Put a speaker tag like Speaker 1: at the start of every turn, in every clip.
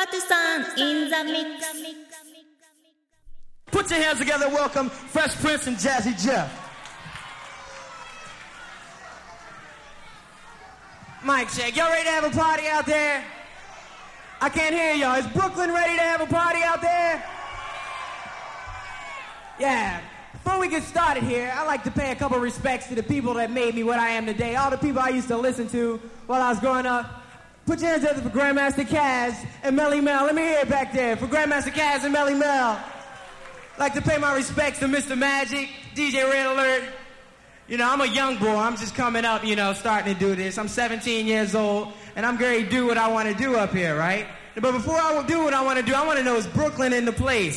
Speaker 1: In the mix.
Speaker 2: Put your hands together, welcome Fresh Prince and Jazzy Jeff.
Speaker 3: Mike check. Y'all ready to have a party out there? I can't hear y'all. Is Brooklyn ready to have a party out there? Yeah. Before we get started here, I'd like to pay a couple respects to the people that made me what I am today. All the people I used to listen to while I was growing up. Put your hands together for Grandmaster Caz and Melle Mel. Let me hear it back there for Grandmaster Caz and Melle Mel. Like to pay my respects to Mr. Magic, DJ Red Alert. You know, I'm a young boy. I'm just coming up, you know, starting to do this. I'm 17 years old, and I'm going to do what I want to do up here, right? But before I do what I want to do, I want to know is Brooklyn in the place?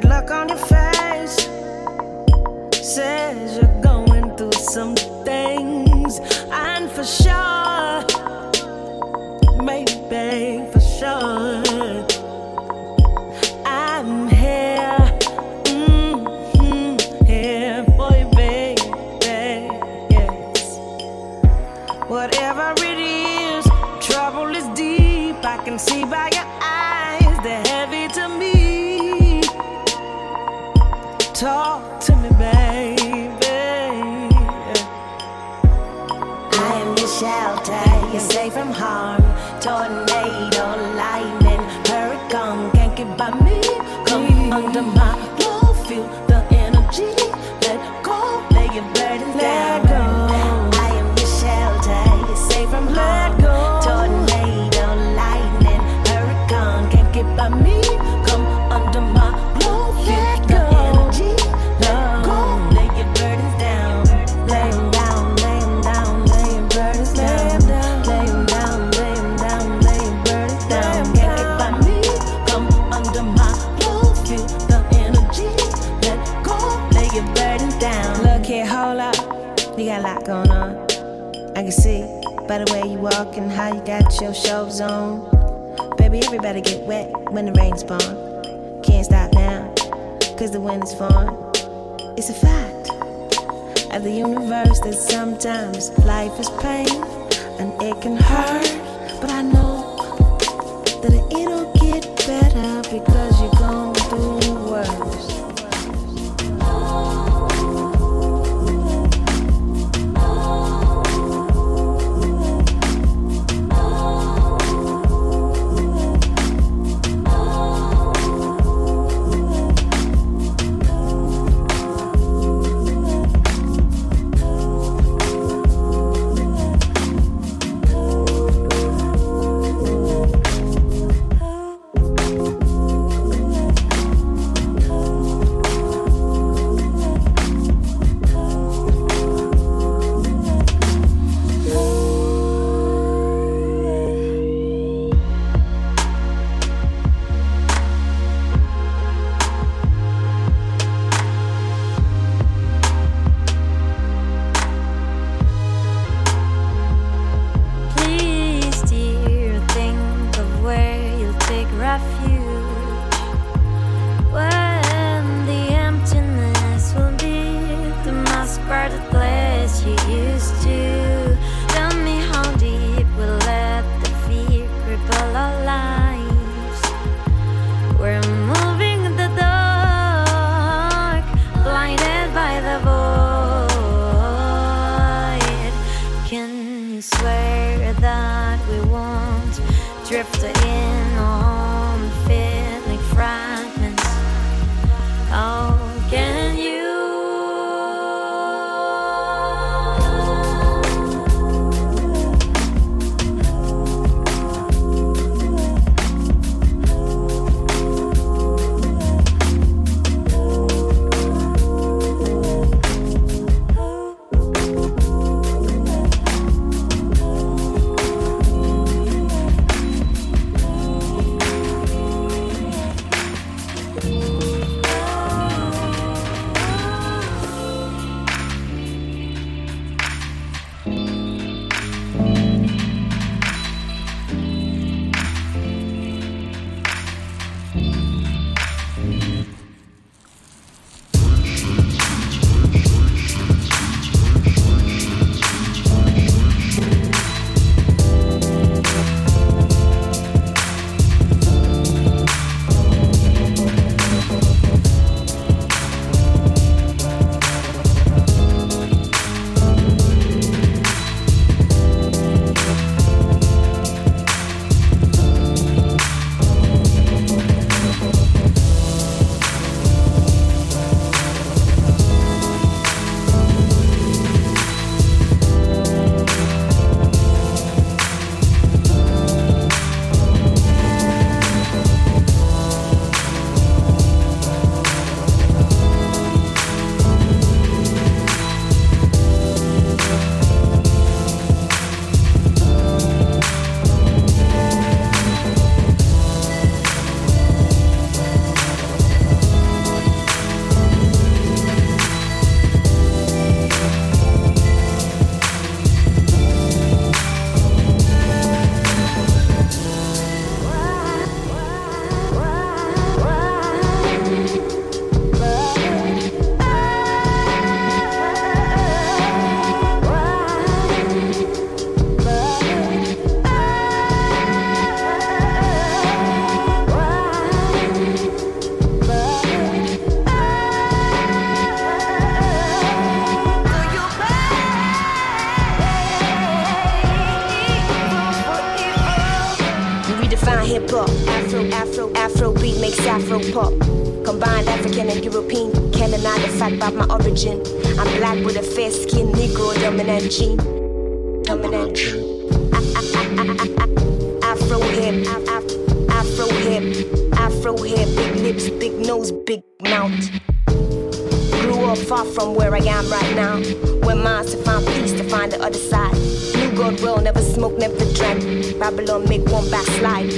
Speaker 4: By for Come under my glow, feel the energy. Let go.
Speaker 5: By the way you walk and how you got your shows on. Baby, everybody get wet when the rain's born. Can't stop now, cause the wind is falling. It's a fact of the universe that sometimes life is pain and it can hurt. But I know about my origin. I'm black with a fair skin,
Speaker 6: Negro dominant gene. Dominant gene. Afro hip, Afro hip, Afro hip, big lips, big nose, big mouth far from where I am right now. Where miles to find peace, to find the other side. New God will never smoke, never drank. Babylon make one backslide.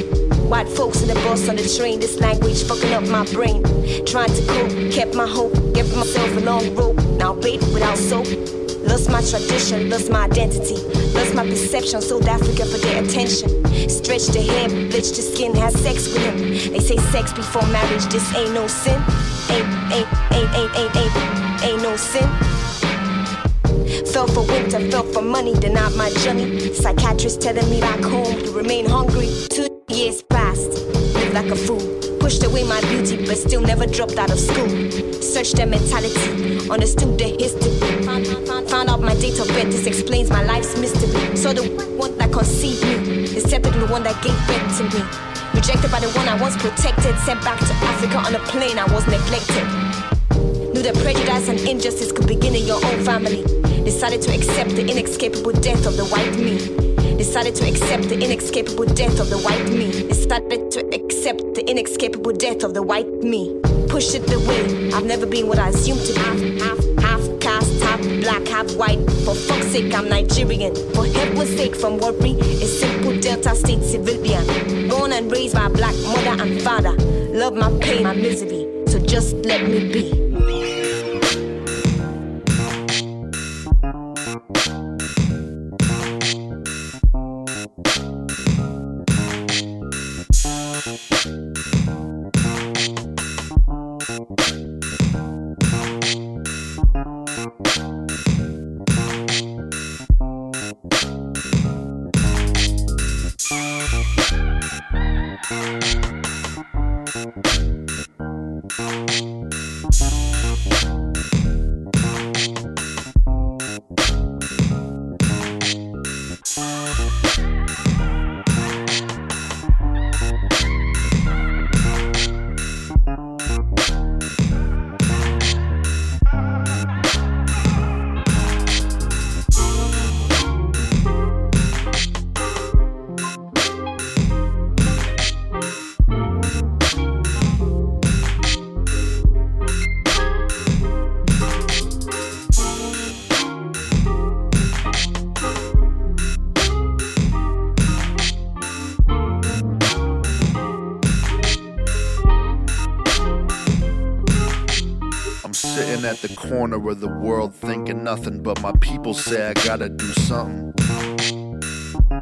Speaker 6: White folks in the bus on the train, this language fucking up my brain. Trying to cope, kept my hope, gave myself a long rope. Now bathe without soap. Lost my tradition, lost my identity, lost my perception, sold Africa for their attention. Stretch the hair, bleach the skin, have sex with him. They say sex before marriage, this ain't no sin. Ain't, ain't, ain't, ain't, ain't, ain't, ain't no sin. Fell for winter, fell for money, denied my journey. Psychiatrist telling me back home to remain hungry. Two years passed, lived like a fool. Pushed away my beauty, but still never dropped out of school. Searched their mentality, understood their history. Found, out my date of birth, this explains my life's mystery. So the one that conceived me separate the one that gave birth to me. Rejected by the one I once protected, sent back to Africa on a plane, I was neglected. Knew that prejudice and injustice could begin in your own family. Decided to accept the inescapable death of the white me. Decided to accept the inescapable death of the white me. Decided to accept the inescapable death of the white me. Push it away. I've never been what I assumed to be. Half, half caste, half black, half white. For fuck's sake, I'm Nigerian. For heaven's sake, from worry, a simple Delta State civilian. Born and raised by a black mother and father. Love my pain, my misery. So just let me be. Thank you.
Speaker 7: Corner of the world thinking nothing but my people say I gotta do something.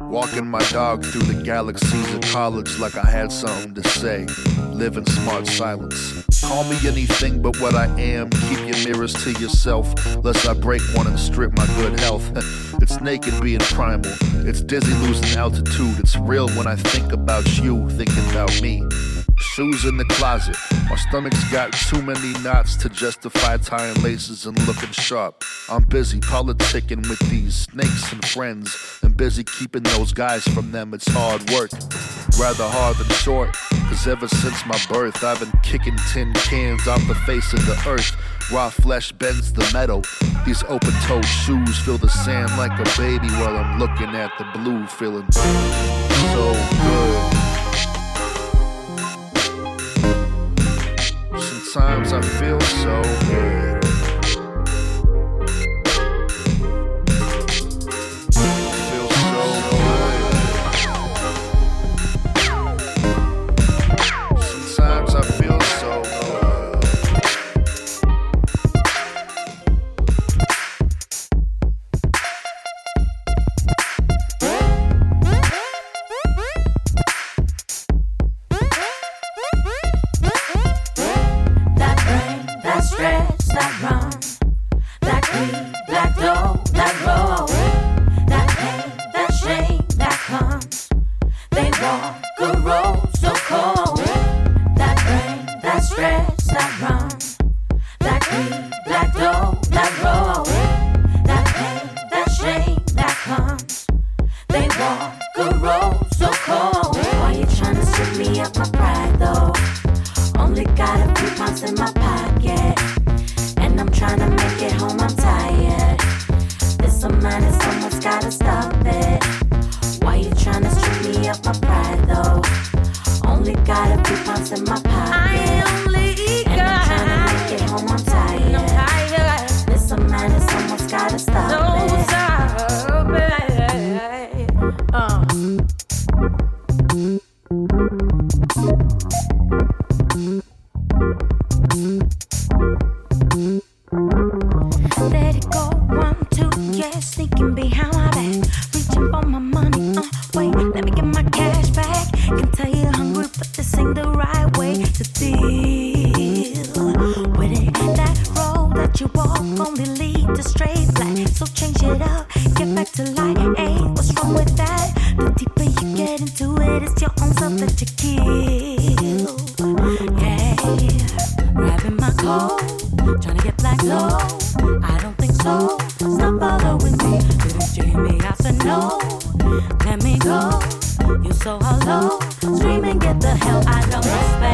Speaker 7: Walking my dog through the galaxies of college like I had something to say. Live in smart silence. Call me anything but what I am. Keep your mirrors to yourself, lest I break one and strip my good health. it's naked being primal. It's dizzy losing altitude. It's real when I think about you, thinking about me. Shoes in the closet. My stomach's got too many knots to justify tying laces and looking sharp. I'm busy politicking with these snakes and friends, and busy keeping those guys from them. It's hard work, rather hard than short. Cause ever since my birth, I've been kicking tin cans off the face of the earth. Raw flesh bends the metal. These open toed shoes feel the sand like a baby while I'm looking at the blue, feeling so good. The deeper you get into
Speaker 8: it, it's your own self that you kill. Yeah, grabbing my coat, trying to get blacked out. I don't think
Speaker 9: so. Stop following me. Did you hear me? I said no. Let me go. You're so hollow. Scream and get the hell out of my space.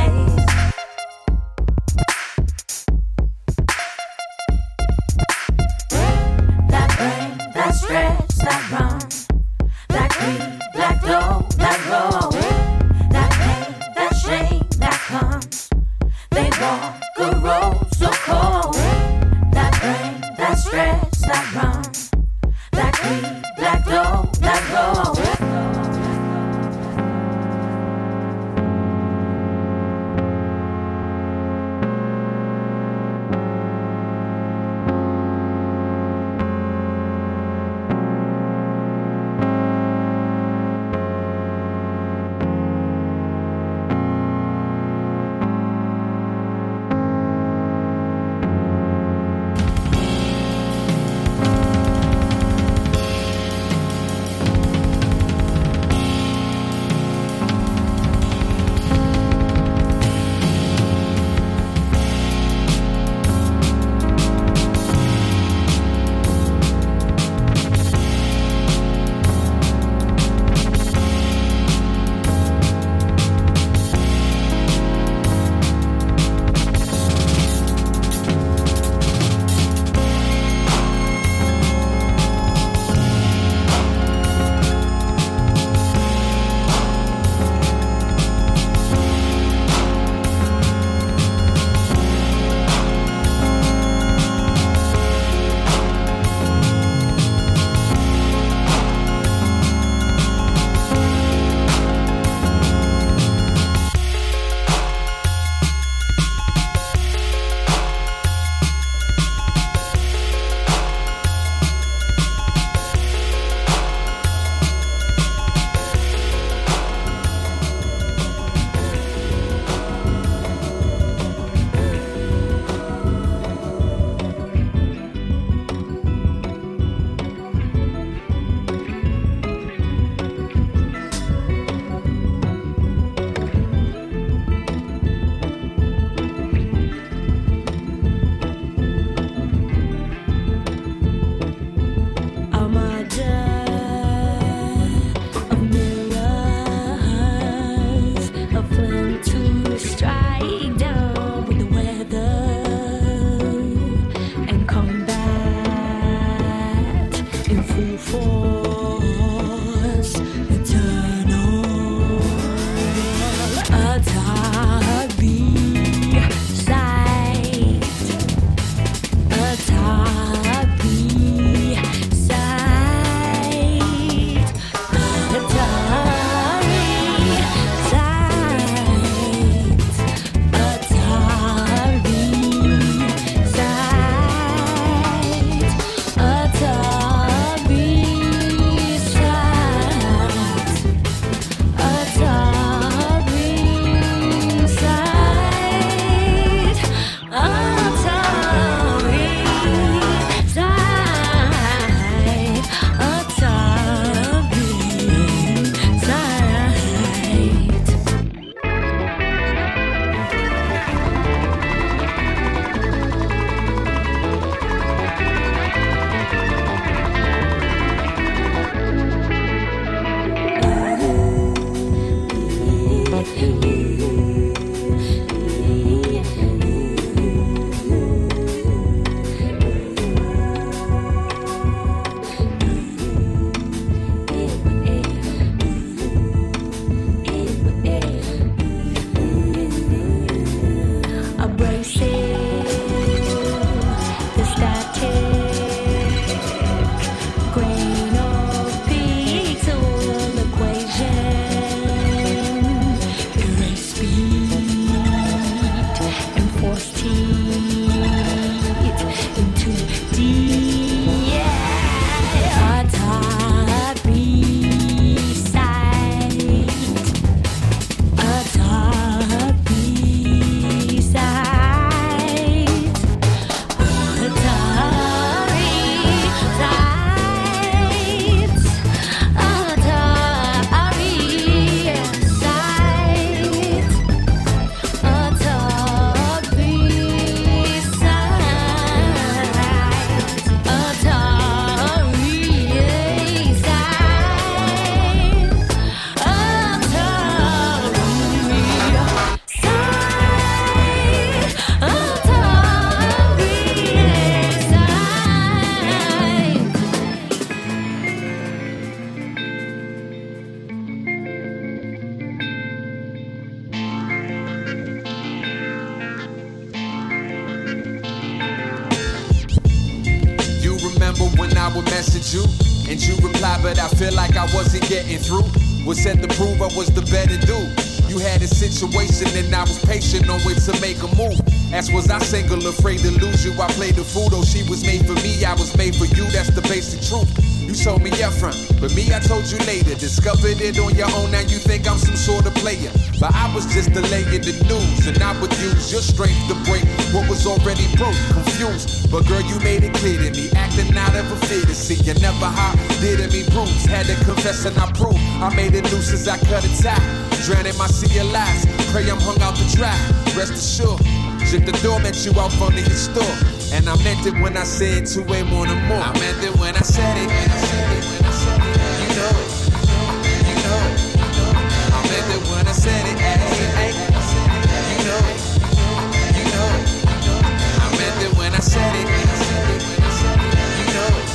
Speaker 9: Make a move. As was I single, afraid to lose you. I played the fool, though she was made for me, I was made for you. That's the basic truth. You told me upfront, but me, I told you later. Discovered it on your own, now you think I'm some sort of player. But I was just delaying the news, and I would use your strength to break what was already broke. Confused, but girl, you made it clear to me. Acting out of a fear to see you never hot, did me bruise. Had to confess and I proved I made it loose as I cut a tie. Drowning my sea of lies, pray I'm hung out to dry. Rest assured. Shut the door, met you out front of your store. And I meant it when I said 2 a more than more. I meant it when I said it. You know it. You know it. I meant it when I said it. You know it. You know it. I meant it when I said it. You know it.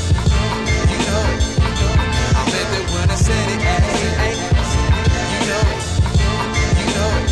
Speaker 9: You know it. I meant it when I said it. You know it. You know it.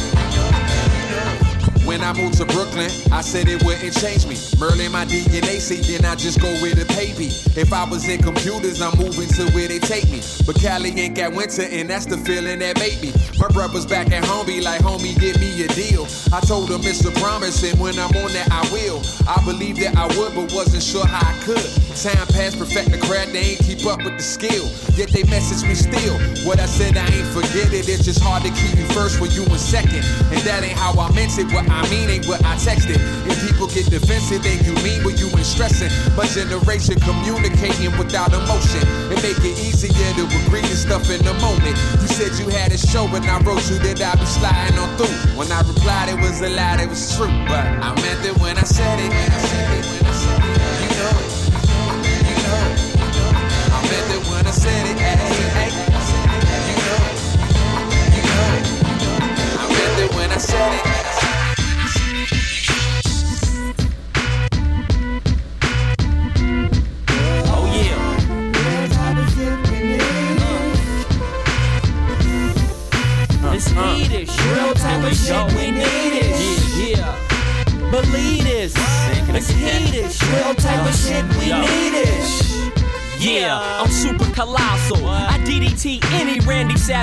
Speaker 9: When I moved to Brooklyn, I said it wouldn't change me. Merlin, my DNA, then I just go where the be. If I was in computers, I'm moving to where they take me. But Cali ain't got winter, and that's the feeling that made me. My brother's back at home, be like, homie, give me a deal. I told him it's a promise, and when I'm on that, I will. I believed that I would, but wasn't sure how I could. Time passed, perfect the craft, they ain't keep up with the skill. Yet they message me still. What I said, I ain't forget it. It's just hard to keep you first when you in second. And that ain't how I meant it. What I mean ain't what I texted. People get defensive, then you mean what you ain't stressing. My generation communicating without emotion. It make it easier to agree to stuff in the moment. You said you had a show, but I wrote you that I'd be sliding on through. When I replied, it was a lie, it was true. But I meant it when I said it. You know it. You know it. I meant it when I said it. Ay, ay. You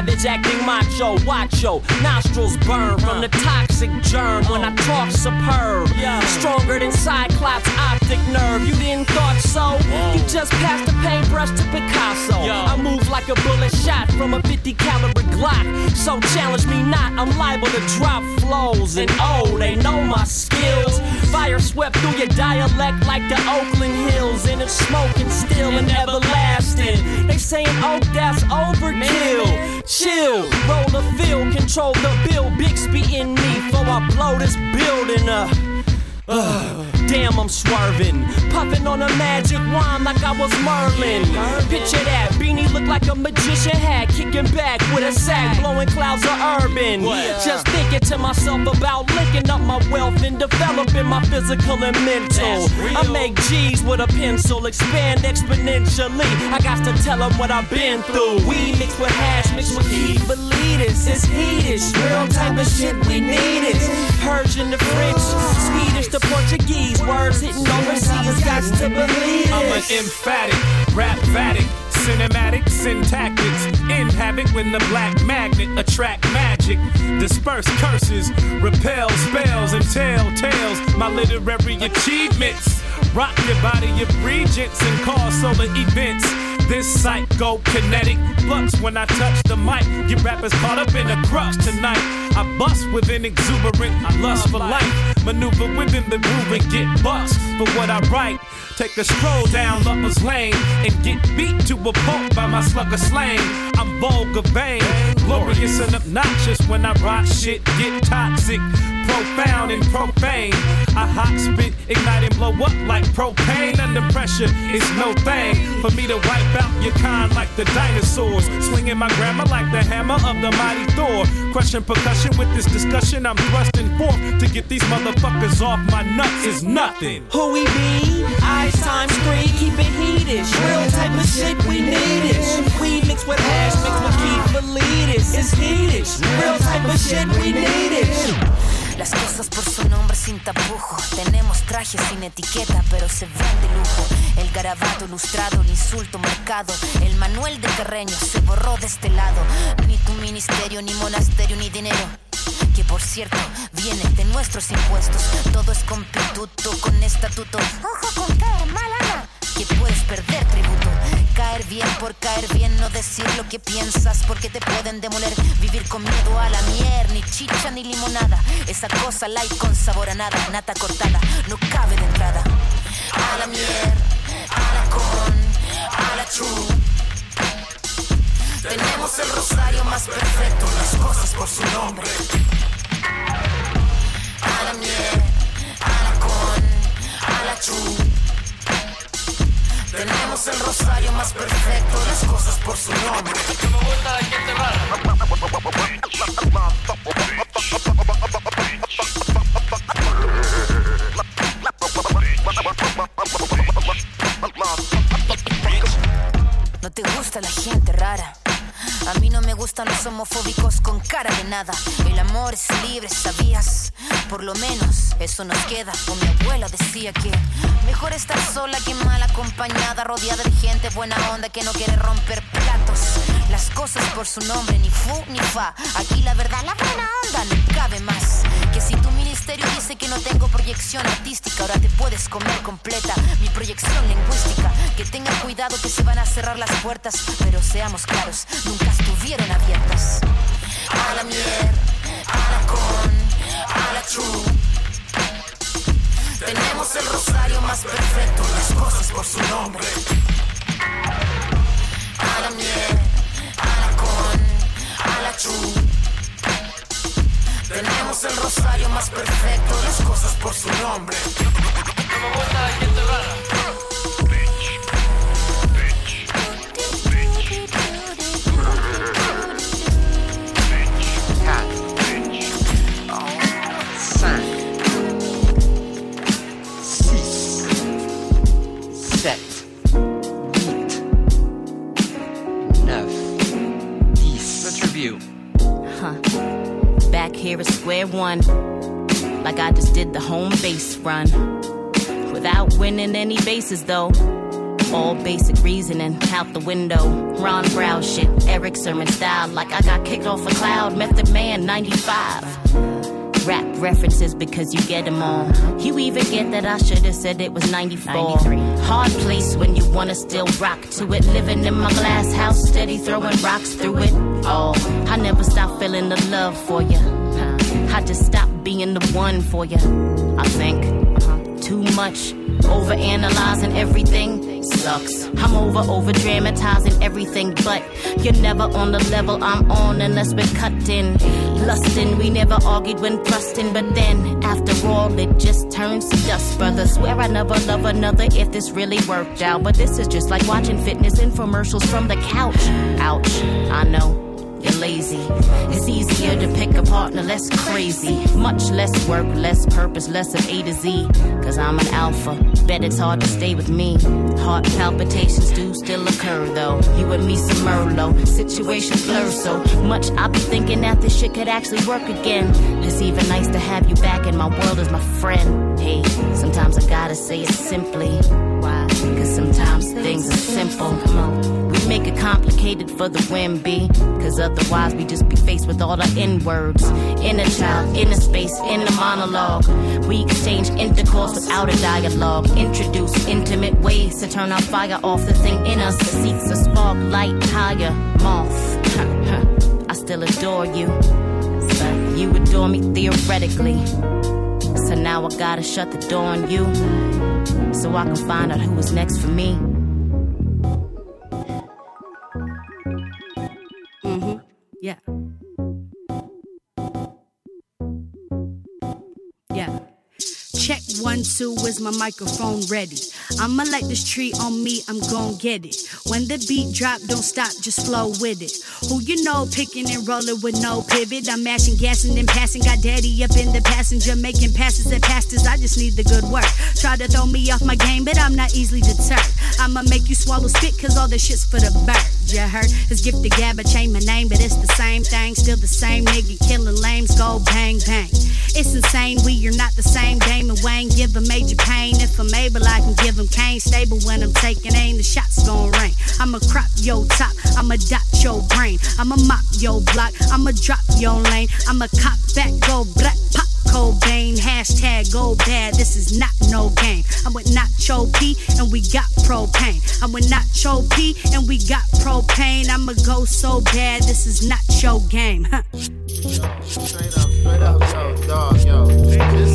Speaker 10: Savage acting macho. Watcho, nostrils burn from the toxic germ when I talk superb. Stronger than Cyclops optic nerve. You didn't thought so? You just passed the paintbrush to Picasso. I move like a bullet shot from a 50 caliber Glock. So challenge me not, I'm liable to drop flows. And oh, they know my skills. Fire swept through your dialect like the Oakland Hills. And it's smoking still and everlasting. They saying, oh, that's overkill. Chill, roll a field, control the bill. Bixby in me before I blow this building up. Ugh, damn, I'm swerving. Puffing on a magic wand like I was Merlin. Picture that, beanie look like a magician hat. Kicking back with a sack, blowing clouds of urban. Just thinking to myself about linking up my wealth and developing my physical and mental. I make G's with a pencil, expand exponentially. I got to tell them what I've been through. We mixed with hash, mixed with heat. Believe it's heatish. Real type of shit we need it. In the fridge, Swedish to Portuguese. Words hitting overseas, got to believe it.
Speaker 11: I'm an emphatic, rap vatic, cinematic syntactics. In havoc when the black magnet attract magic. Disperse curses, repel spells, and tell tales. My literary achievements. Rock your body of regents and cause solar events. This psycho kinetic flux when I touch the mic. You rappers caught up in a crux tonight. I bust with an exuberant lust for life. Maneuver within the groove and get bucks for what I write. Take a stroll down Lover's Lane and get beat to a pulp by my slugger slang. I'm vulgar vain, glorious and obnoxious when I rock shit, get toxic. Profound and profane. I hot spit, ignite and blow up like propane. Under pressure, it's no thing for me to wipe out your kind like the dinosaurs. Swinging my grammar like the hammer of the mighty Thor. Crushing percussion with this discussion, I'm thrusting forth to get these motherfuckers off my nuts is nothing.
Speaker 10: Who we be? Ice times three, keep it heated. Real type of shit we need it. We mix with hash, mix with Keith Valides. It's heated. Real type of shit we need it.
Speaker 12: Las cosas por su nombre sin tapujo. Tenemos trajes sin etiqueta, pero se ven de lujo. El garabato ilustrado, el insulto marcado. El Manuel de Carreño se borró de este lado. Ni tu ministerio, ni monasterio, ni dinero que por cierto viene de nuestros impuestos. Todo es con pituto, con estatuto. Ojo con caer mala que puedes perder tributo. Caer bien por caer bien, no decir lo que piensas porque te pueden demoler. Vivir con miedo a la mier, ni chicha ni limonada. Esa cosa light con sabor a nada, nata cortada, no cabe de entrada. A la mier, a la con, a la chu. Tenemos el rosario más perfecto, las cosas por su nombre. A la miel, a la con, a la chu. Tenemos el rosario más perfecto, las cosas por su nombre. No te gusta la gente rara. A mí no me gustan los homofóbicos con cara de nada. El amor es libre, ¿sabías? Por lo menos eso nos queda. O mi abuela decía que mejor estar sola que mal acompañada, rodeada de gente buena onda que no quiere romper platos. Las cosas por su nombre, ni fu ni fa. Aquí la verdad, la buena onda no cabe más. Que si tu ministerio dice que no tengo proyección artística, ahora te puedes comer completa mi proyección lingüística. Que tengan cuidado que se van a cerrar las puertas, pero seamos claros, nunca estuvieron abiertas. A la mier, a la con, a la chu. Tenemos el rosario más perfecto, las cosas por su nombre. A la mier, tenemos el rosario más perfecto, las cosas por su nombre.
Speaker 13: No me la gente rara. Back here at square one. Like I just did the home base run. Without winning any bases though. All basic reasoning out the window. Ron Brown shit, Erick Sermon style. Like I got kicked off a cloud. Method Man 95 rap references because you get them all. You even get that I should have said it was 94. Hard place when you wanna still rock to it. Living in my glass house, steady throwing rocks through it. Oh, I never stop feeling the love for you. I just stopped being the one for you. I think uh-huh. too much, over analyzing everything sucks. I'm over over dramatizing everything, but you're never on the level I'm on unless we're cutting. Lusting, we never argued when thrusting, but then after all, it just turns to dust, brother. Swear I never love another if this really worked out, but this is just like watching fitness infomercials from the couch. Ouch, I know you're lazy. It's easier to pick a partner less crazy. Much less work, less purpose, less of A to Z. Cause I'm an alpha. Bet it's hard to stay with me. Heart palpitations do still occur though. You and me some Merlot. Situations blur so much. I be thinking that this shit could actually work again. It's even nice to have you back in my world as my friend. Hey, sometimes I gotta say it simply. Things are simple. We make it complicated for the win, B. Cause otherwise we just be faced with all the N words. In Inner child, inner space, inner monologue. We exchange intercourse without a dialogue. Introduce intimate ways to turn our fire off. The thing in us that seeks a spark, light, higher, moth. I still adore you. You adore me theoretically. So now I gotta shut the door on you. So I can find out who is next for me.
Speaker 14: Yeah. One, two, is my microphone ready? I'ma let this tree on me, I'm gon' get it. When the beat drop, don't stop, just flow with it. Who you know, picking and rolling with no pivot. I'm mashing, gassing, and passing. Got daddy up in the passenger, making passes at pastors. I just need the good work. Try to throw me off my game, but I'm not easily deterred. I'ma make you swallow spit, cause all this shit's for the birds. You heard? It's gift to gab, I changed my name, but it's the same thing. Still the same nigga killing lames, go bang bang. It's insane, we are not the same. Damon Wayne give a major pain. If I'm able, I can give them can't stable when I'm taking aim, the shots gon' rain. I'ma crop your top, I'ma dot your brain. I'ma mop your block, I'ma drop your lane. I'ma cop back, go black, pop Cobain, hashtag go bad, this is not no game. I'm with Nacho P and we got propane. I'm with Nacho P and we got propane. I'ma go so bad, this is not your game. Huh.
Speaker 15: Straight up, straight up, yo, dog, yo.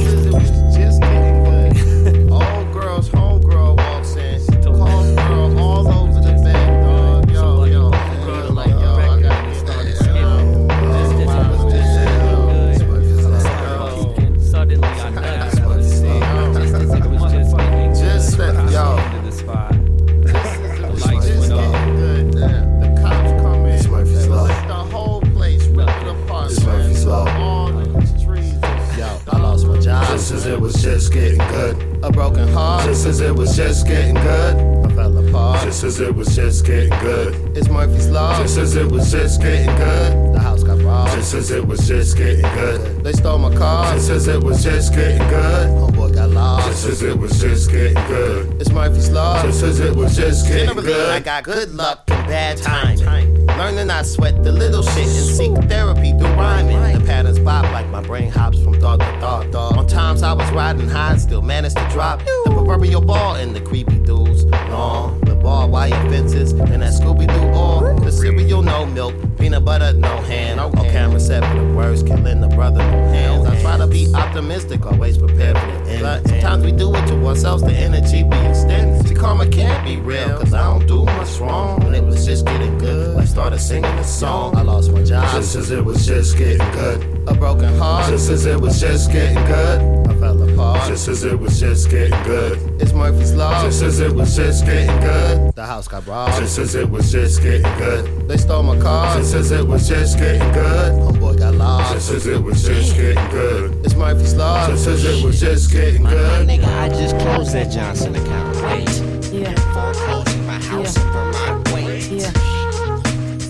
Speaker 15: A broken heart.
Speaker 7: Just as it was just getting good.
Speaker 15: I fell apart.
Speaker 7: Just as it was just getting good.
Speaker 15: It's Murphy's Law.
Speaker 7: Just as it was just getting good.
Speaker 15: The house got robbed.
Speaker 7: Just as it was just getting good.
Speaker 15: They stole my car.
Speaker 7: Just as it was just getting good.
Speaker 15: Homeboy got lost.
Speaker 7: Just as it was just getting good.
Speaker 15: It's Murphy's Law.
Speaker 7: Just as it was just getting
Speaker 15: Generally, I got good luck and bad timing. Learn to not sweat the little shit and seek therapy through rhyming. The patterns pop like my brain hops from thought to thought. Dog. On times I was riding high, still managed to drop the proverbial ball in the creepy dudes. Long, the ball wire fences, and that Scooby Doo all. The cereal, no milk, peanut butter, no ham. All camera set for the worst, killing the brother, no hands. I try to be optimistic, always prepared for the end. But sometimes we do it to ourselves, the energy we extend. See, karma can't be real, cause I don't do much wrong. When it was just getting good, I started singing a song. I lost my job.
Speaker 7: Just as it was just getting good.
Speaker 15: a broken heart.
Speaker 7: Just as it was just getting good.
Speaker 15: I fell apart.
Speaker 7: Just as it was just getting good.
Speaker 15: it's Murphy's Law.
Speaker 7: Just as it was just getting good.
Speaker 15: the house got robbed.
Speaker 7: Just as it was just getting good.
Speaker 15: they stole my car.
Speaker 7: Just as it was just getting good.
Speaker 15: Homeboy got lost.
Speaker 7: Just as it was just getting good.
Speaker 15: it's Murphy's Law.
Speaker 7: Just as it was just getting
Speaker 16: My, my
Speaker 7: good.
Speaker 16: nigga, I just closed that Johnson account. Wait.
Speaker 17: Yeah.
Speaker 16: Foreclosing my house in Vermont. Wait.
Speaker 17: Yeah.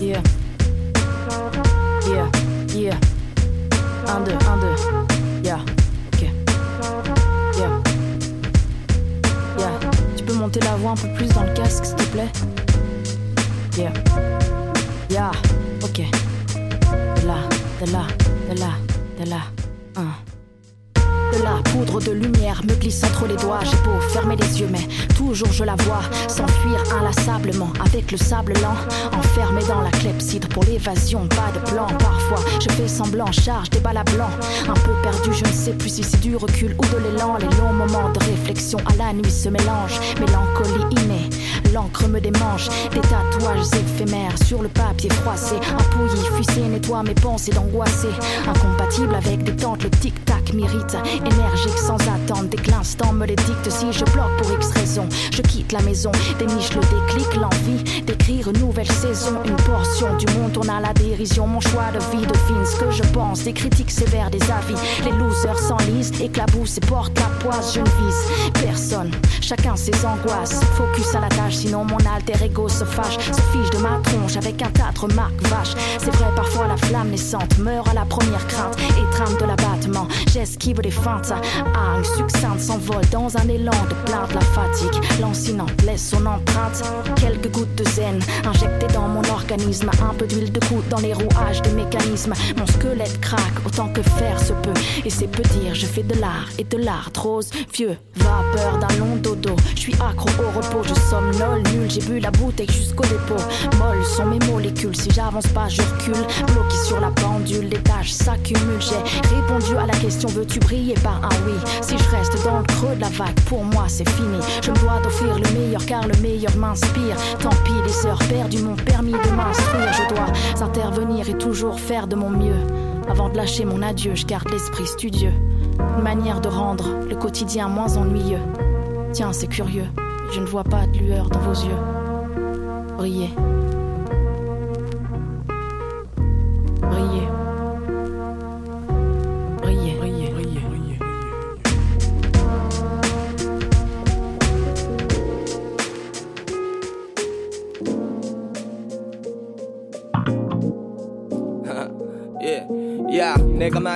Speaker 17: Yeah. Yeah. Yeah. Un, deux, un, deux. Yeah. Ok. Yeah. Yeah. Tu peux monter la voix un peu plus dans le casque, s'il te plaît? Yeah. Yeah. Ok. De là, de là, de là, de là. La poudre de lumière me glisse entre les doigts. J'ai beau fermer les yeux, mais toujours je la vois s'enfuir inlassablement avec le sable lent. Enfermé dans la clepsydre pour l'évasion, pas de plan. Parfois je fais semblant, charge des balles à blanc. Un peu perdu, je ne sais plus si c'est du recul ou de l'élan. Les longs moments de réflexion à la nuit se mélangent. Mélancolie innée, l'encre me démange. Des tatouages éphémères sur le papier froissé. Un pouilly fuissé nettoie mes pensées d'angoissé. Incompatible avec des tentes, le tic-tac m'irrite. Énergique sans attendre, dès que l'instant me les dicte. Si je bloque pour X raison, je quitte la maison. Déniche le déclic, l'envie d'écrire une nouvelle saison. Une portion du monde tourne à la dérision. Mon choix de vie devine ce que je pense. Des critiques sévères, des avis. Les losers s'enlisent, éclaboussent et portent la poisse. Je ne vise personne, chacun ses angoisses. Focus à la tâche, sinon mon alter ego se fâche. Se fiche de ma tronche avec un tas de remarques vaches. C'est vrai, parfois la flamme naissante meurt à la première crainte. Trame de l'abattement, j'esquive les feintes. Hargne succincte s'envole dans un élan de plainte. La fatigue lancinante laisse son empreinte. Quelques gouttes de zen injectées dans mon organisme. Un peu d'huile de coude dans les rouages des mécanismes. Mon squelette craque autant que faire se peut. Et c'est peu dire, je fais de l'art et de l'art rose. Vieux, vapeur d'un long dodo. Je suis accro au repos, je somnole nul. J'ai bu la bouteille jusqu'au dépôt. Molles sont mes molécules. Si j'avance pas, je recule. Bloqué sur la pendule, les tâches s'accumulent. J'ai répondu à la question veux-tu briller? Par un oui Si je reste dans le creux de la vague, pour moi c'est fini. Je dois d'offrir le meilleur car le meilleur m'inspire. Tant pis, les heures perdues m'ont permis de m'instruire. Je dois intervenir et toujours faire de mon mieux. Avant de lâcher mon adieu, je garde l'esprit studieux. Une manière de rendre le quotidien moins ennuyeux. Tiens, c'est curieux, je ne vois pas de lueur dans vos yeux. Brillez. Brillez,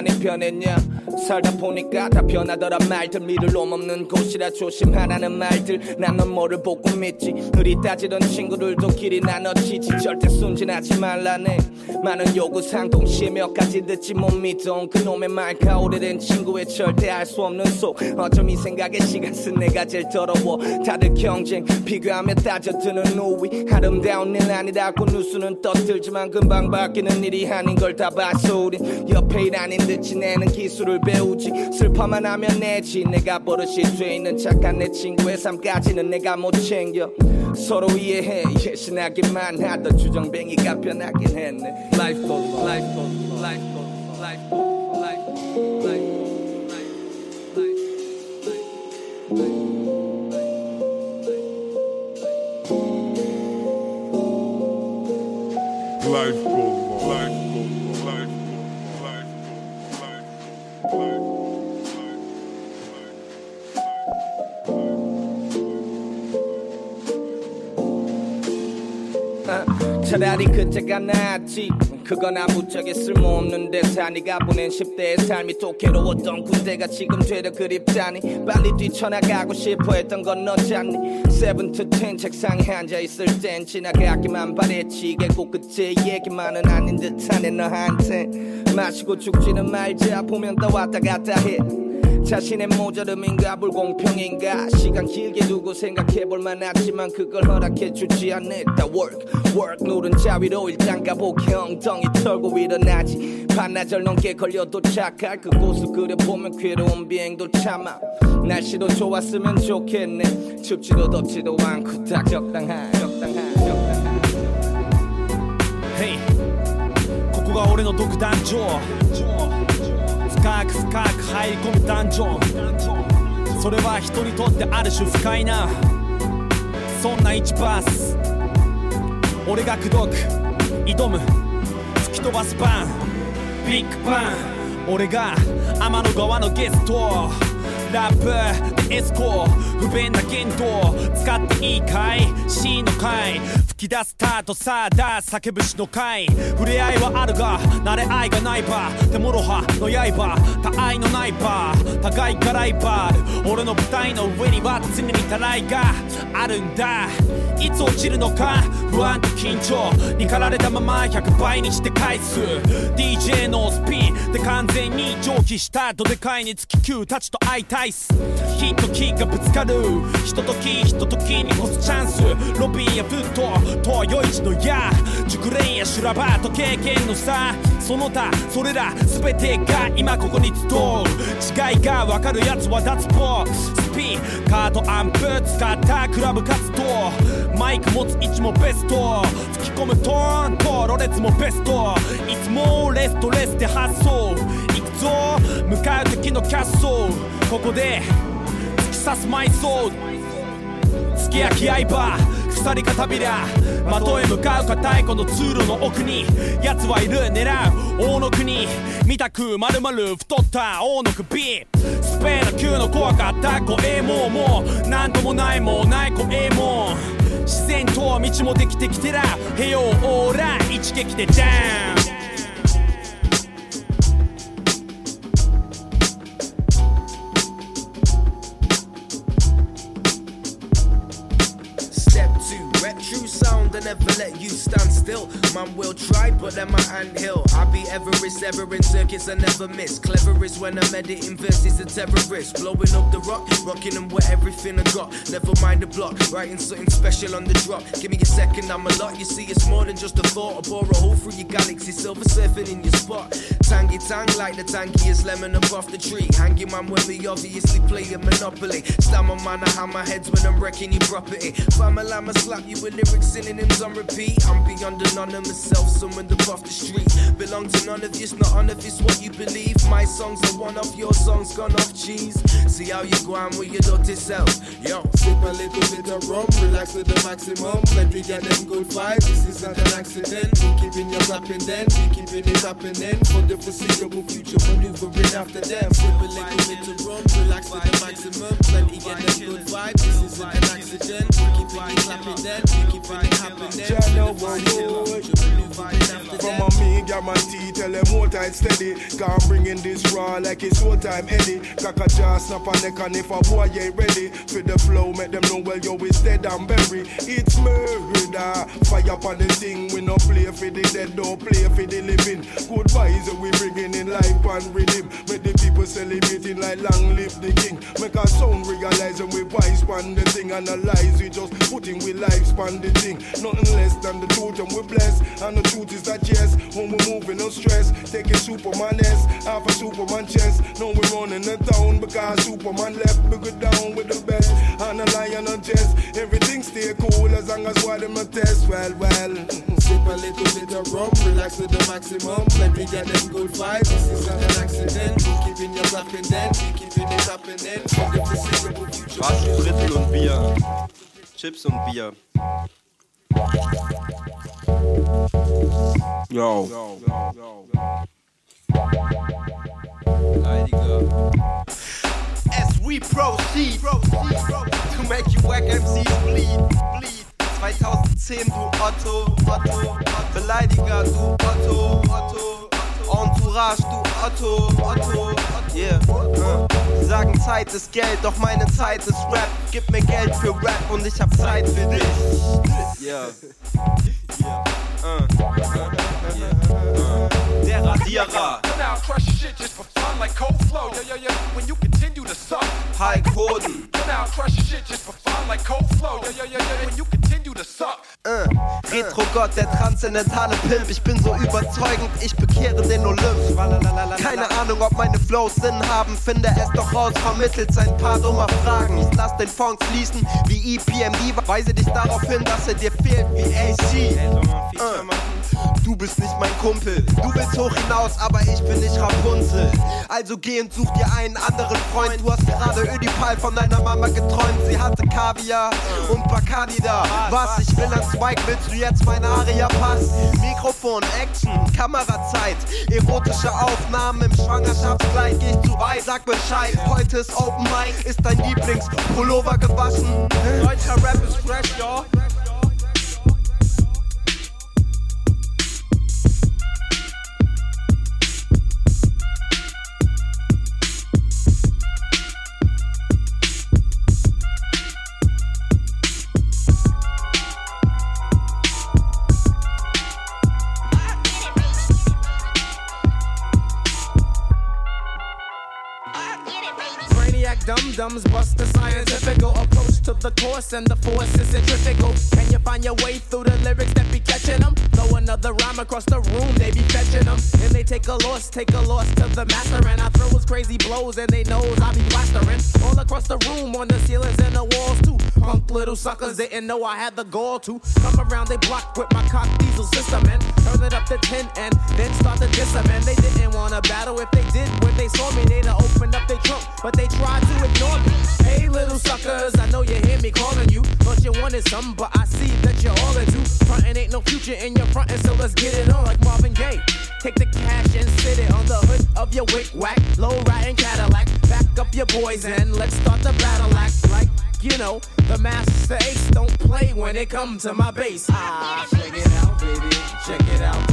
Speaker 18: 많이 변했냐? 살다 보니까 다 변하더라. 말들 믿을 놈 없는 곳이라 조심하라는 말들. 난 넌 뭐를 보고 믿지? 의리 따지던 친구들도 길이 나눠지지. 절대 순진하지 말라네. 많은 요구사항 동시에 몇 가지 듣지 못 믿던 그놈의 말과 오래된 친구의 절대 알 수 없는 속. 어쩜 이 생각에 시간 쓴 내가 제일 더러워. 다들 경쟁 비교하며 따져드는 우위. 아름다운 일 아니라고 뉴스는 떠들지만 금방 바뀌는 일이 아닌 걸 다 봤어 우린. 옆에 일 아닌 듯 지내는 기술을 배우지 슬퍼만 하면 내지 내가 버릇이 돼 있는 착한 내 친구의 삶까지는 내가 못 챙겨 서로 이해해 예신하기만 하던 주정뱅이가 변하긴 했네 Life on Life on Life on Life on Life on Life
Speaker 19: on. Life.
Speaker 18: 차라리 그때가 낫지. 그건 아무짝에 쓸모없는데 산이가 보낸 10대의 삶이 또 괴로웠던 군대가 지금 되려 그립다니. 빨리 뛰쳐나가고 싶어 했던 건 너잖니. 세븐 투텐 책상에 앉아있을 땐 지나가기만 바랬지. 결국 그때 얘기만은 아닌 듯하네 너한테. 마시고 죽지는 말자. 보면 또 왔다 갔다 해 자신의 모자름인가 불공평인가? 시간 길게 두고 생각해볼 만하지만 그걸 허락해 주지 않았다. Work work 노른자 위로 일단 가보게 엉덩이 털고 일어나지. 반나절 넘게 걸려 도착할 그곳을 그려보면 괴로운 비행도 참아. 날씨도 좋았으면 좋겠네. 춥지도 덥지도 않고 딱 적당한 적당한 적당한.
Speaker 20: Hey 코코가 오래 너도 그 단조 深く深く入り込むダンジョンそれは人にとってある種不快なそんな1バース俺が口説く挑む吹き飛ばすパン。ビッグパン。俺が天の川のゲスト。ラップでエスコ不便な言動。使っていいかい？C の回き出すタートさあだ叫ぶしの回。触れ合いはあるが慣れ合いがないば。手もろはの刃他愛のないば互いがライバル。俺の舞台の上には常にたらいがあるんだ。いつ落ちるのか？不安と緊張に駆られたまま。100倍にして返す。DJ のスピンで完全に蒸気した。どでかいにつき Q たちと相対す。火と木がぶつかる。ひとときひとときに干すチャンス。ロビーやフット東洋一の矢熟練や修羅場と経験の差。その他それら全てが今ここに集う。違いが分かるやつは脱帽。スピーカードアンプ使ったクラブ活動。マイク持つ位置もベスト。吹き込むトーンとロレツもベスト。いつもレストレスで発想行くぞ。向かう敵のキャッソ。ここで刺すマイソー付け焼き刃鎖片びら的へ向かう硬いこの通路の奥に奴はいる狙う王の国。見たくまるまる太った王の首。スペード級の怖かった声もも。う何ともないもない声も自然と道もできてきてらへよオーラ一撃でジャン。
Speaker 21: Never let you stand still. Man will try, but then my hand hill. I be Everest, ever in circuits, I never miss. Clever is when I'm editing verses a terrorist. Blowing up the rock, rocking them with everything I got. Never mind the block, writing something special on the drop. Give me a second, I'm a lot. You see, it's more than just a thought. I bore a hole through your galaxy, silver surfing in your spot. Tangy tang like the tangiest lemon above the tree. Hanging man with me, obviously playing Monopoly. Slam Stammer man, I hammer heads when I'm wrecking your property. Family, I'ma slap you with lyrics, synonyms on repeat. I'm beyond anonymous self, summoned above the street. Belong to none of this, not none of this what you believe. My songs are one of your songs gone off cheese. See how you go on with your dirty self. Yo,
Speaker 22: Sip a little bit of rum, relax to the maximum. Let me get them good vibes. This isn't an accident. We keeping you clapping then, we keeping it happening for the foreseeable future. Maneuvering after them. Sip a little bit of rum, relax to the maximum. Me get them good vibes. This isn't an accident. Keeping it clapping then, keeping it happening one boy. From a me, tea, tell them hold tight steady. Can't bring in this raw like it's old time Eddie. Cock a jaw, snap a neck, and if a boy ain't ready for the flow, make them know well yo it's dead and buried. It's murder. Ah. Fire up on the thing, we no play for the dead, don't play for the living. Good vibes we bringing in life and rhythm. Make the people celebrating like long live the king. Make our sound realizing we wise pan the thing, analyze we just putting we lifespan the thing. Nothing less than the truth and we blessed. And the truth is that yes, when we're moving, no stress. Taking Superman S, half a Superman chest. No, we're running the town because Superman left. We go down with the best. And a lion on chest. Everything stay cool as long as what them a test. Well, well. Sip a little bit of rum, relax to the maximum. Let me get them good vibes. This is not an accident. Keeping you clapping then. Keeping it happening.
Speaker 23: Was, Drittel und Bier. Chips und Bier.
Speaker 24: Yo.
Speaker 23: As we proceed, to make you whack MCs bleed, bleed. 2010, du Otto, Otto, Beleidiger, du Otto, Otto, Entourage, du Otto, Otto, yeah. Uh. Sie sagen Zeit ist Geld, doch meine Zeit ist Rap. Gib mir Geld für Rap und ich hab Zeit für dich. Yeah. Uh der
Speaker 25: Rasierer.
Speaker 23: High
Speaker 25: Quoten.
Speaker 23: Uh, Retro-Gott, der transzendentale Pimp. Ich bin so überzeugend, ich bekehre den Olymp. Keine Ahnung, ob meine Flows Sinn haben. Finde es doch raus, vermittelt ein paar dummer Fragen. Ich lass den Fong fließen wie EPMD. Weise dich darauf hin, dass er dir fehlt wie AC. Uh. Äh du bist nicht mein Kumpel. Du willst hoch hinaus, aber ich bin nicht Rapunzel. Also geh und such dir einen anderen Freund. Du hast gerade Ödipal von deiner Mama geträumt. Sie hatte Kaviar und Bacardi da. Was? Ich will an Spike, willst du jetzt mein Aria pass? Mikrofon, Action, Kamerazeit. Erotische Aufnahmen im Schwangerschaftskleid. Geh ich zu weit, sag Bescheid. Heute ist Open Mic, ist dein Lieblingspullover gewaschen.
Speaker 25: Deutscher Rap ist fresh, y'all. And the force is centrifugal. Can you find your way through the lyrics that be catching them? Throw another rhyme across the room, they be fetching them. And they take a loss, take a loss to the master. And I throw his crazy blows and they knows I be plastering. All across the room, on the ceilings little suckers they didn't know I had the gall to come around they block with my cock diesel system and turn it up to 10 and then start to diss them. And they didn't wanna battle if they did when they saw me. They'd have opened up their trunk, but they tried to ignore me. Hey, little suckers, I know you hear me calling you. Thought you wanted something, but I see that you're all into. Frontin' ain't no future in your frontin', so let's get it on like Marvin Gaye. Take the cash and sit it on the hood of your wick whack, low riding Cadillac. Back up your boys and let's start the battle act like. You know, the Masta Ace don't play when it comes to my bass. Ah, check it out, baby. Check it out,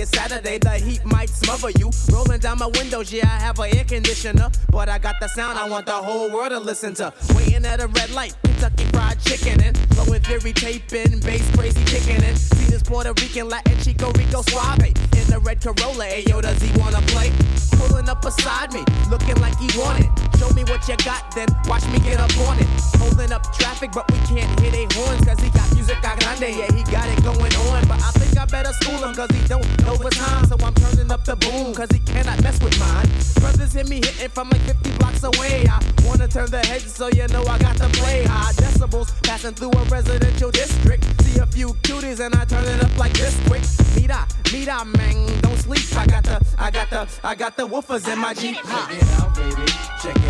Speaker 25: It's Saturday, the heat might smother you. Rolling down my windows, yeah, I have an air conditioner. But I got the sound I want the whole world to listen to. Waiting at a red light, Kentucky fried chicken and flowing theory taping, bass crazy kicking in. See this Puerto Rican Latin Chico Rico Suave in the red Corolla. Hey, yo, does he wanna play? Pulling up beside me, looking like he wanted. Show me what you got, then watch me get up on it. Holding up traffic, but we can't hear they horns, cause he got music a grande. Yeah, he got it going on, but I think I better school him, cause he don't know the time. So I'm turning up the boom, cause he cannot mess with mine. Brothers hear me hitting from like 50 blocks away. I wanna turn the heads, so you know I got to play high decibels. Passing through a residential district. See a few cuties, and I turn it up like this quick. Meet up, meet mira, man, don't sleep. I got the, I got the, I got the woofers in my Jeep. Check it out, baby. Check it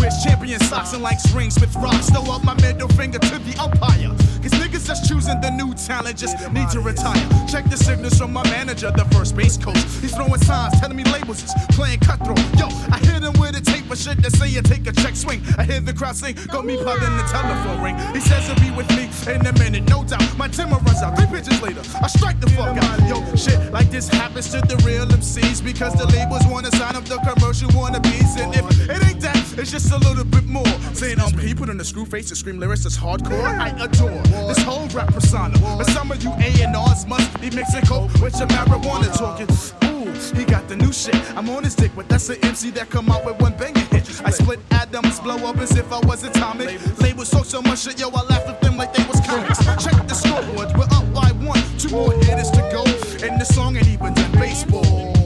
Speaker 19: battle
Speaker 24: and like Spring with rocks. Throw up my middle finger to the umpire. Cause niggas just choosing the new talent just need to retire. Check the signals from my manager, the first base coach. He's throwing signs telling me labels is playing cutthroat. Yo, I hit him with a tape of shit that say you take a check swing. I hear the crowd sing, got me plugged in the telephone ring. He says he'll be with me in a minute, no doubt. My timber runs out. Three pitches later, I strike the fuck out. Yo, shit like this happens to the real MCs because the labels wanna sign up the commercial wannabes. And if it ain't that, it's just a little bit more. Saying, um, he put on a screw face and scream lyrics that's hardcore. I adore this whole rap persona. But some of you A&Rs must be mixing coke with your marijuana talking. Ooh, he got the new shit. I'm on his dick, but that's an MC that come out with one banging hit. I split atoms, blow up as if I was atomic. Labels talk so much shit, yo, I laugh at them like they was comics. Check the scoreboard, we're up by one. Two more hitters to go, and the song ain't even done baseball.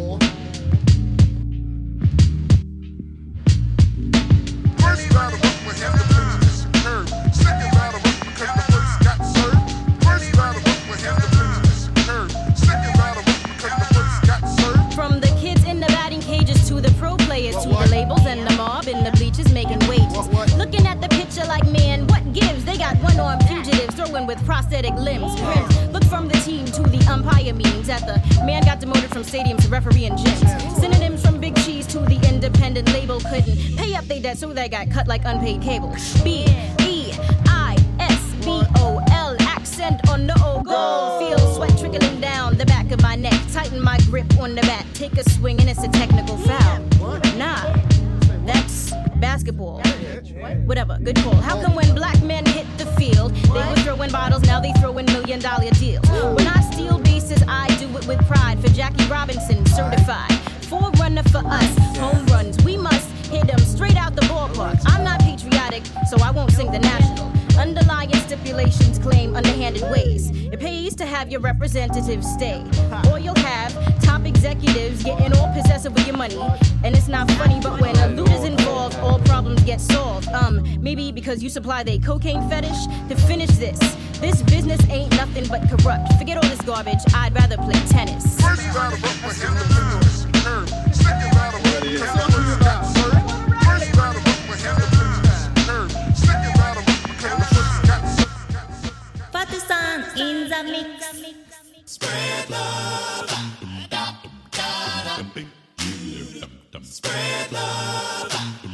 Speaker 19: The
Speaker 26: kids in the batting cages to the pro players to the labels and the mob in the bleachers making wages. Looking at the picture like, man, gives? They got one armed fugitives throwing with prosthetic limbs. Grimms. Look from the team to the umpire meetings at the man got demoted from stadium to referee and gyms. Synonyms from Big Cheese to the independent label couldn't pay up their debt, so they got cut like unpaid cable. B E I S B O L accent on the O goal. Feel sweat trickling down the back of my neck. Tighten my grip on the bat. Take a swing and it's a technical foul. Nah, basketball. Whatever, good call. How come when black men hit the field, they were throwing bottles, now they throwing million dollar deals? When I steal bases, I do it with pride. For Jackie Robinson, certified. Forerunner for us, home runs. We must hit them straight out the ballpark. I'm not patriotic, so I won't sing the national. Underlying stipulations claim underhanded ways. It pays to have your representatives stay. Or you'll have top executives getting all possessive with your money. And it's not funny, but when a loot is involved, all problems get solved. Um, maybe because you supply they cocaine fetish. To finish this, this business ain't nothing but corrupt. Forget all this garbage, I'd rather play tennis.
Speaker 19: First the was
Speaker 26: in the mix.
Speaker 19: Spread love. Spread love.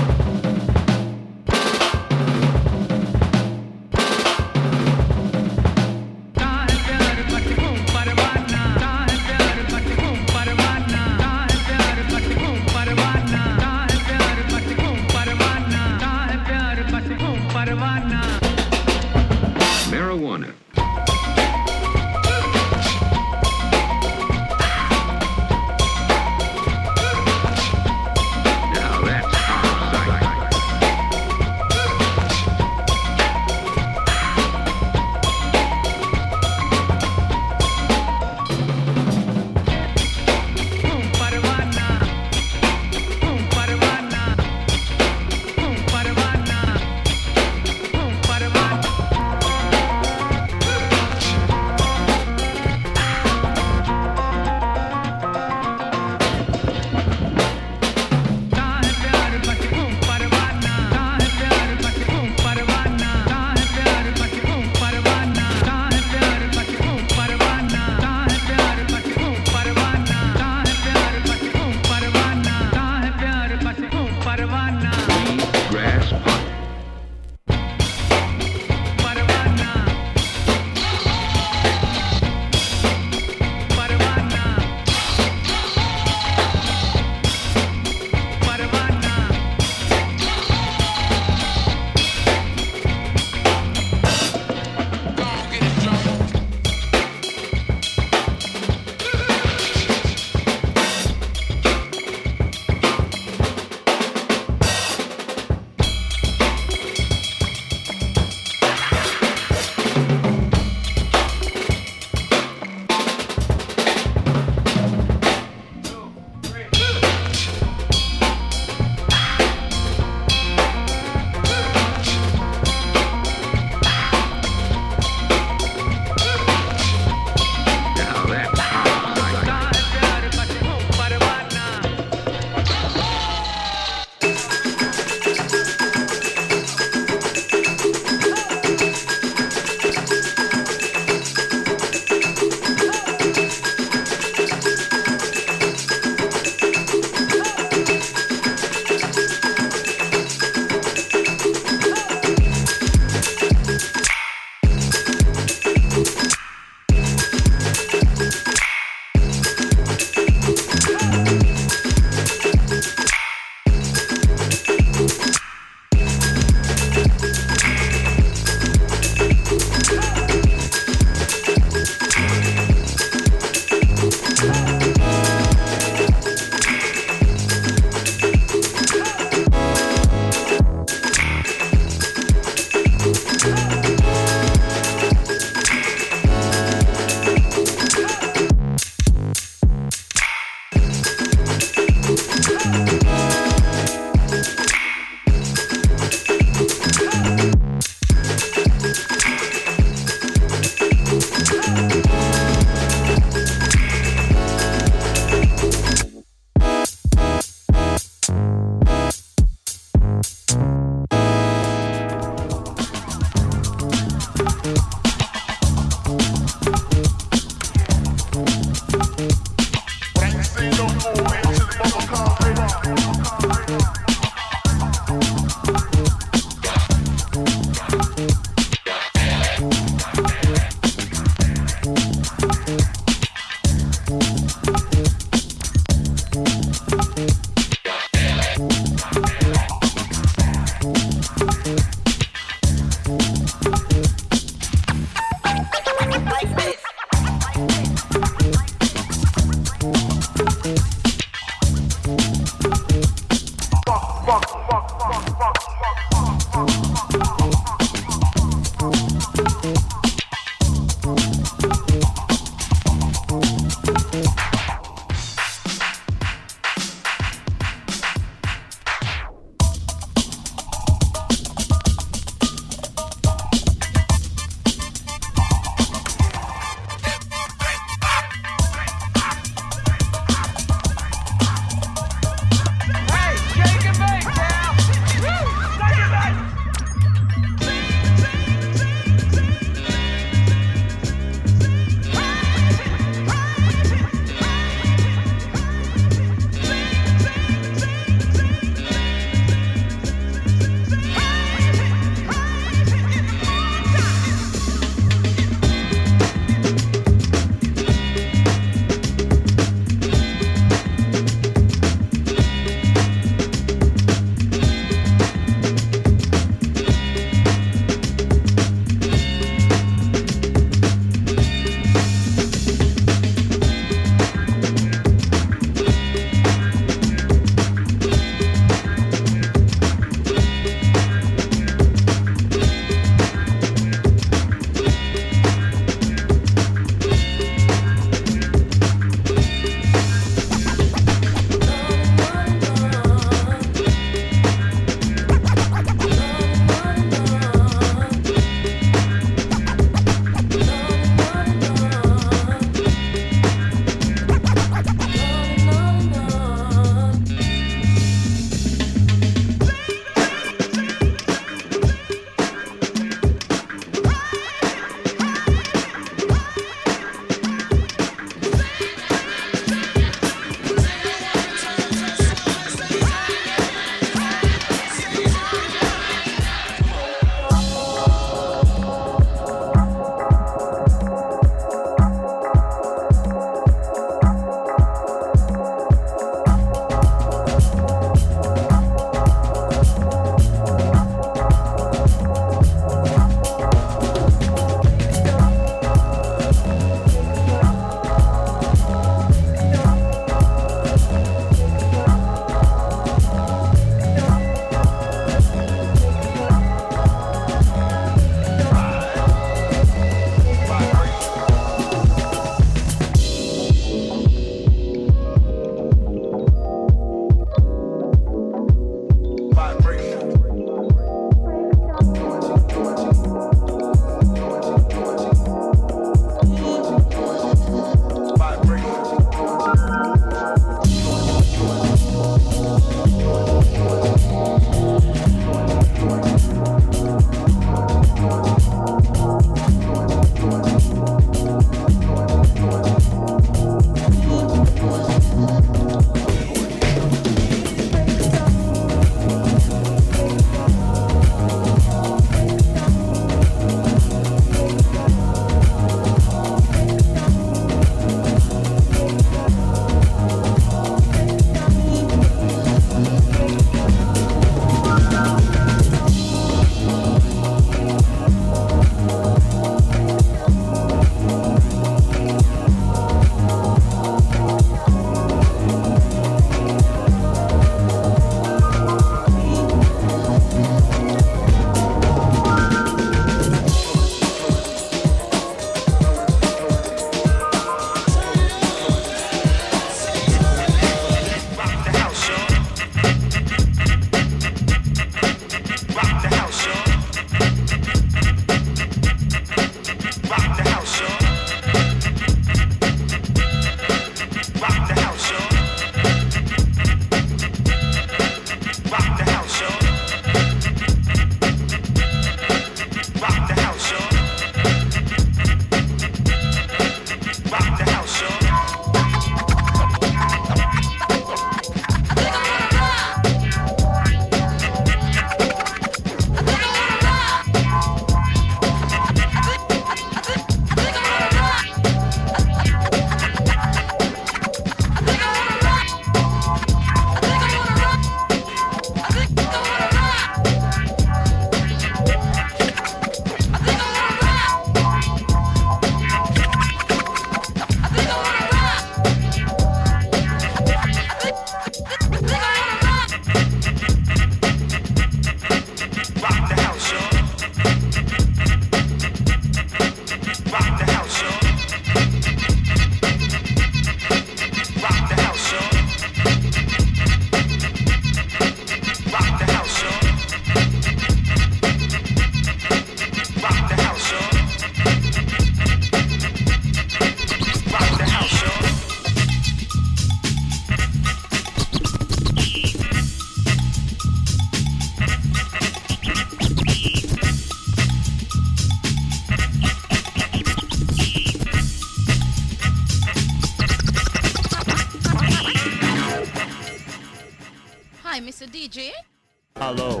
Speaker 20: Hello.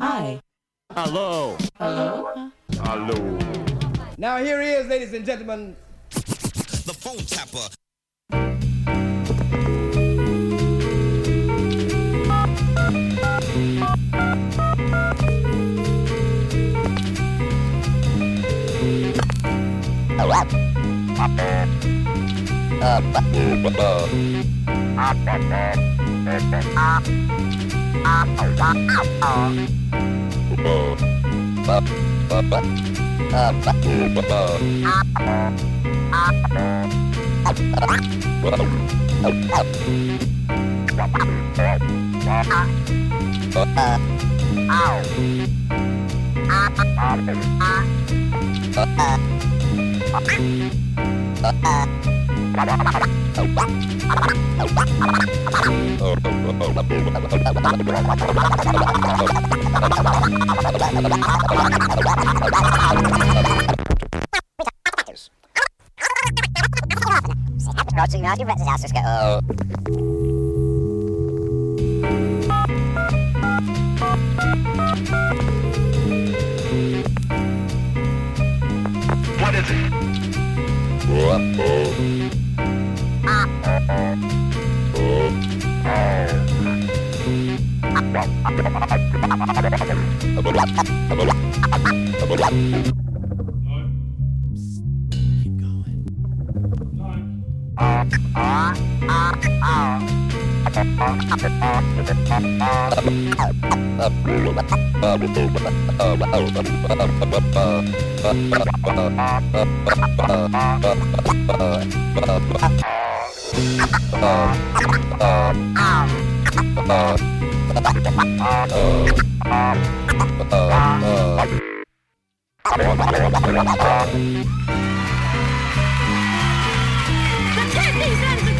Speaker 27: Hi.
Speaker 20: Hello.
Speaker 27: Hello?
Speaker 20: Hello.
Speaker 3: Now here he is, ladies and gentlemen.
Speaker 28: Uh-uh.
Speaker 29: What is it?
Speaker 28: Uh, the these enemies!